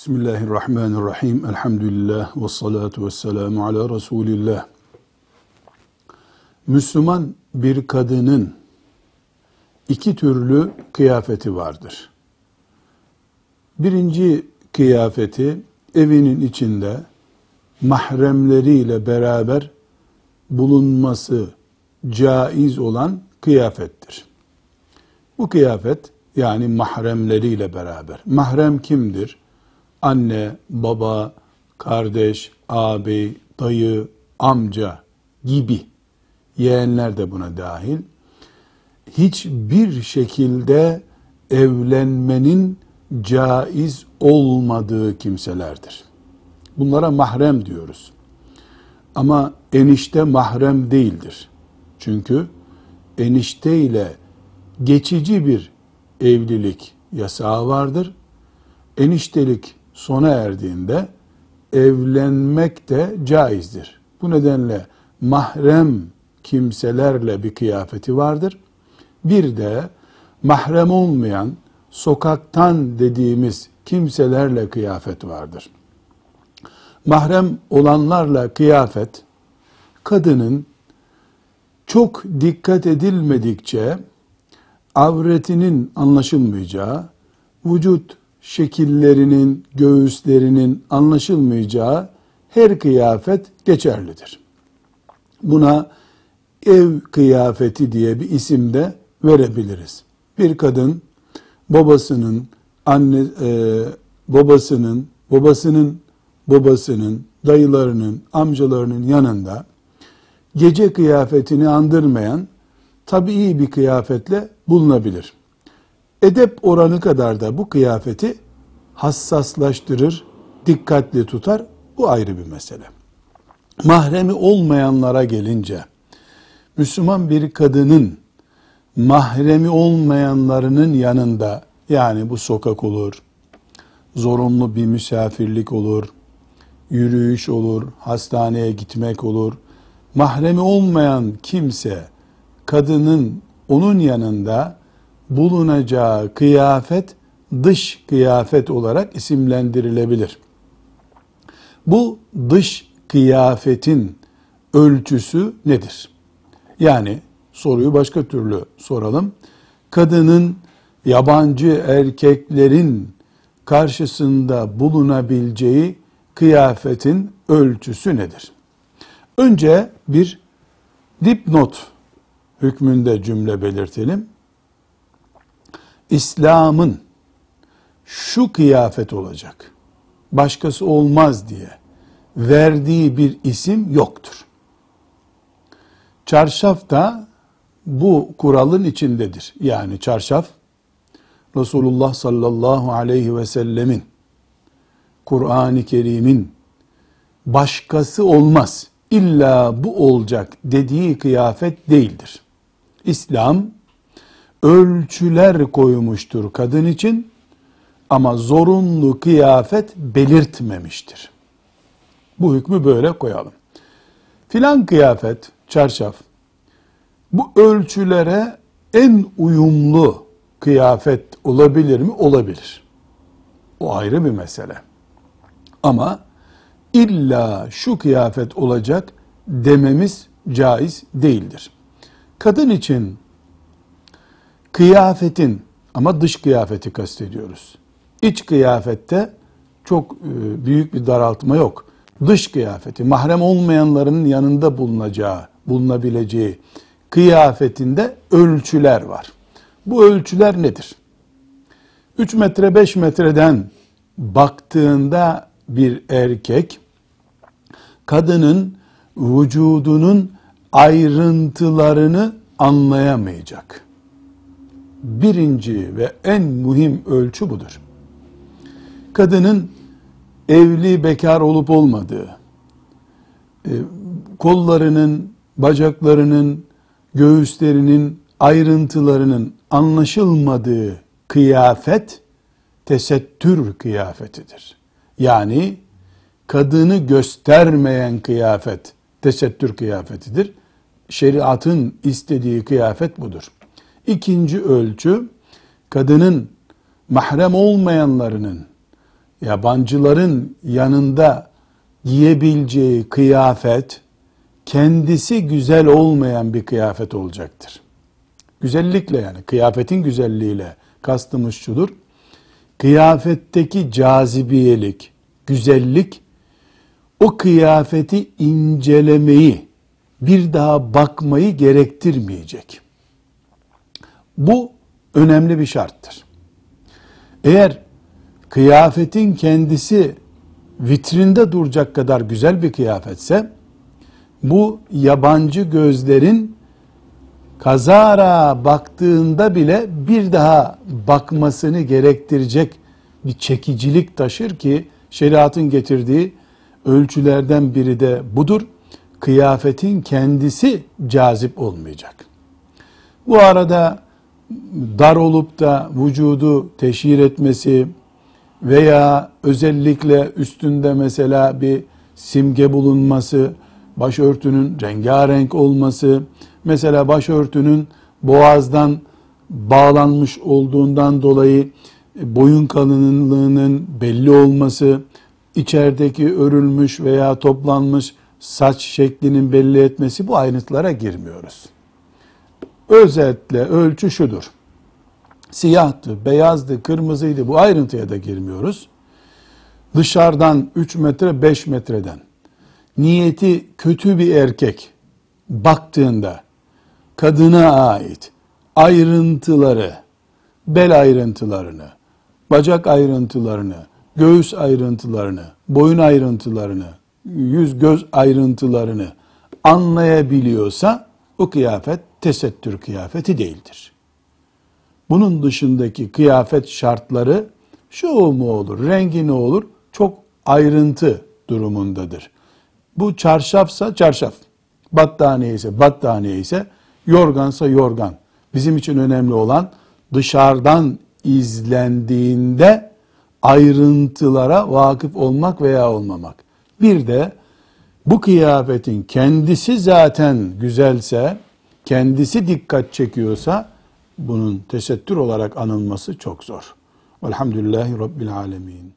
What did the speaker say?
Bismillahirrahmanirrahim. Elhamdülillah ve salatu ve selamu ala Resulillah. Müslüman bir kadının iki türlü kıyafeti vardır. Birinci kıyafeti evinin içinde mahremleriyle beraber bulunması caiz olan kıyafettir. Bu kıyafet yani mahremleriyle beraber. Mahrem kimdir? Anne, baba, kardeş, ağabey, dayı, amca gibi yeğenler de buna dahil. Hiçbir şekilde evlenmenin caiz olmadığı kimselerdir. Bunlara mahrem diyoruz. Ama enişte mahrem değildir. Çünkü enişte ile geçici bir evlilik yasağı vardır. Eniştelik sona erdiğinde evlenmek de caizdir. Bu nedenle mahrem kimselerle bir kıyafeti vardır. Bir de mahrem olmayan sokaktan dediğimiz kimselerle kıyafet vardır. Mahrem olanlarla kıyafet kadının çok dikkat edilmedikçe avretinin anlaşılmayacağı, vücut şekillerinin, göğüslerinin anlaşılmayacağı her kıyafet geçerlidir. Buna ev kıyafeti diye bir isim de verebiliriz. Bir kadın babasının anne e, babasının babasının babasının dayılarının amcalarının yanında gece kıyafetini andırmayan tabii bir kıyafetle bulunabilir. Edep oranı kadar da bu kıyafeti hassaslaştırır, dikkatli tutar. Bu ayrı bir mesele. Mahremi olmayanlara gelince Müslüman bir kadının mahremi olmayanlarının yanında yani bu sokak olur, zorunlu bir misafirlik olur, yürüyüş olur, hastaneye gitmek olur. Mahremi olmayan kimse kadının onun yanında bulunacağı kıyafet dış kıyafet olarak isimlendirilebilir. Bu dış kıyafetin ölçüsü nedir? Yani soruyu başka türlü soralım. Kadının yabancı erkeklerin karşısında bulunabileceği kıyafetin ölçüsü nedir? Önce bir dipnot hükmünde cümle belirtelim. İslam'ın şu kıyafet olacak, başkası olmaz diye verdiği bir isim yoktur. Çarşaf da bu kuralın içindedir. Yani çarşaf Resulullah sallallahu aleyhi ve sellemin Kur'an-ı Kerim'in başkası olmaz illa bu olacak dediği kıyafet değildir. İslam ölçüler koymuştur kadın için ama zorunlu kıyafet belirtmemiştir. Bu hükmü böyle koyalım. Filan kıyafet, çarşaf, bu ölçülere en uyumlu kıyafet olabilir mi? Olabilir. O ayrı bir mesele. Ama illa şu kıyafet olacak dememiz caiz değildir. Kadın için kıyafetin ama dış kıyafeti kastediyoruz. İç kıyafette çok e, büyük bir daraltma yok. Dış kıyafeti mahrem olmayanların yanında bulunacağı, bulunabileceği kıyafetinde ölçüler var. Bu ölçüler nedir? 3 metre 5 metreden baktığında bir erkek kadının vücudunun ayrıntılarını anlayamayacak. Birinci ve en mühim ölçü budur. Kadının evli bekar olup olmadığı, e, kollarının, bacaklarının, göğüslerinin ayrıntılarının anlaşılmadığı kıyafet tesettür kıyafetidir. Yani kadını göstermeyen kıyafet tesettür kıyafetidir. Şeriatın istediği kıyafet budur. İkinci ölçü kadının mahrem olmayanlarının yabancıların yanında giyebileceği kıyafet kendisi güzel olmayan bir kıyafet olacaktır. Güzellikle yani kıyafetin güzelliğiyle kastımız şudur. Kıyafetteki cazibiyelik, güzellik o kıyafeti incelemeyi, bir daha bakmayı gerektirmeyecek. Bu önemli bir şarttır. Eğer kıyafetin kendisi vitrinde duracak kadar güzel bir kıyafetse bu yabancı gözlerin kazara baktığında bile bir daha bakmasını gerektirecek bir çekicilik taşır ki şeriatın getirdiği ölçülerden biri de budur. Kıyafetin kendisi cazip olmayacak. Bu arada dar olup da vücudu teşhir etmesi veya özellikle üstünde mesela bir simge bulunması, başörtünün rengarenk olması, mesela başörtünün boğazdan bağlanmış olduğundan dolayı boyun kalınlığının belli olması, içerideki örülmüş veya toplanmış saç şeklinin belli etmesi bu ayrıntılara girmiyoruz. Özetle ölçü şudur. Siyahtı, beyazdı, kırmızıydı bu ayrıntıya da girmiyoruz. Dışarıdan 3 metre 5 metreden niyeti kötü bir erkek baktığında kadına ait ayrıntıları, bel ayrıntılarını, bacak ayrıntılarını, göğüs ayrıntılarını, boyun ayrıntılarını, yüz göz ayrıntılarını anlayabiliyorsa o kıyafet tesettür kıyafeti değildir. Bunun dışındaki kıyafet şartları şu mu olur, rengi ne olur çok ayrıntı durumundadır. Bu çarşafsa çarşaf, battaniye ise battaniye ise yorgansa yorgan. Bizim için önemli olan dışarıdan izlendiğinde ayrıntılara vakıf olmak veya olmamak. Bir de bu kıyafetin kendisi zaten güzelse, kendisi dikkat çekiyorsa bunun tesettür olarak anılması çok zor. Velhamdülillahi Rabbil Alemin.